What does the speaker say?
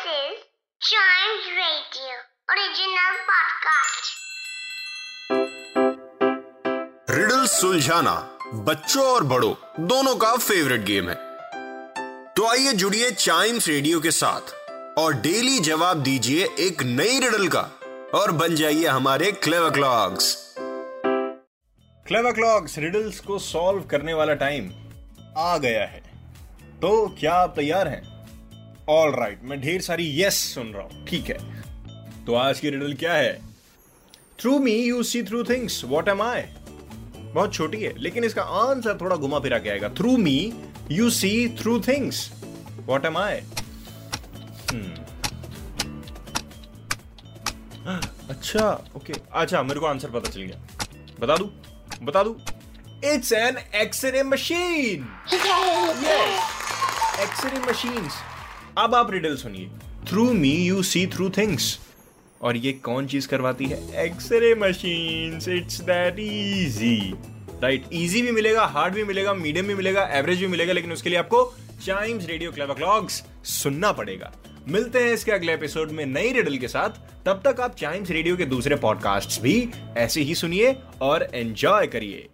Radio, original podcast. Riddle सुलझाना बच्चों और बड़ों, दोनों का फेवरेट गेम है। तो आइए जुड़िए चाइम्स रेडियो के साथ, और डेली जवाब दीजिए एक नई रिडल का, और बन जाइए हमारे clever clocks clever clocks riddles को सॉल्व करने वाला टाइम आ गया है। तो क्या आप तैयार हैं? ऑल राइट right, मैं ढेर सारी यस सुन रहा हूँ। ठीक है। तो आज की रिडल क्या है? Through me you see through things what am I बहुत छोटी है लेकिन इसका आंसर थोड़ा घुमा फिरा के आएगा। Through me you see through things what am I अच्छा ओके okay. अच्छा मेरे को आंसर पता चल गया। बता दू? बता दू? It's an X-ray machine X-ray machines अब आप रिडल सुनिए। Through me you see through things और ये कौन चीज़ करवाती है? X-ray machines it's that easy right easy भी मिलेगा हार्ड भी मिलेगा मीडियम भी मिलेगा एवरेज भी मिलेगा, लेकिन उसके लिए आपको चाइम्स रेडियो क्लेवर क्लॉक्स सुनना पड़ेगा। मिलते हैं इसके अगले एपिसोड में नई रिडल के साथ। तब तक आप चाइम्स रेडियो के दूसरे पॉडकास्ट्स भी ऐसे ही सुनिए और एंजॉय करिए।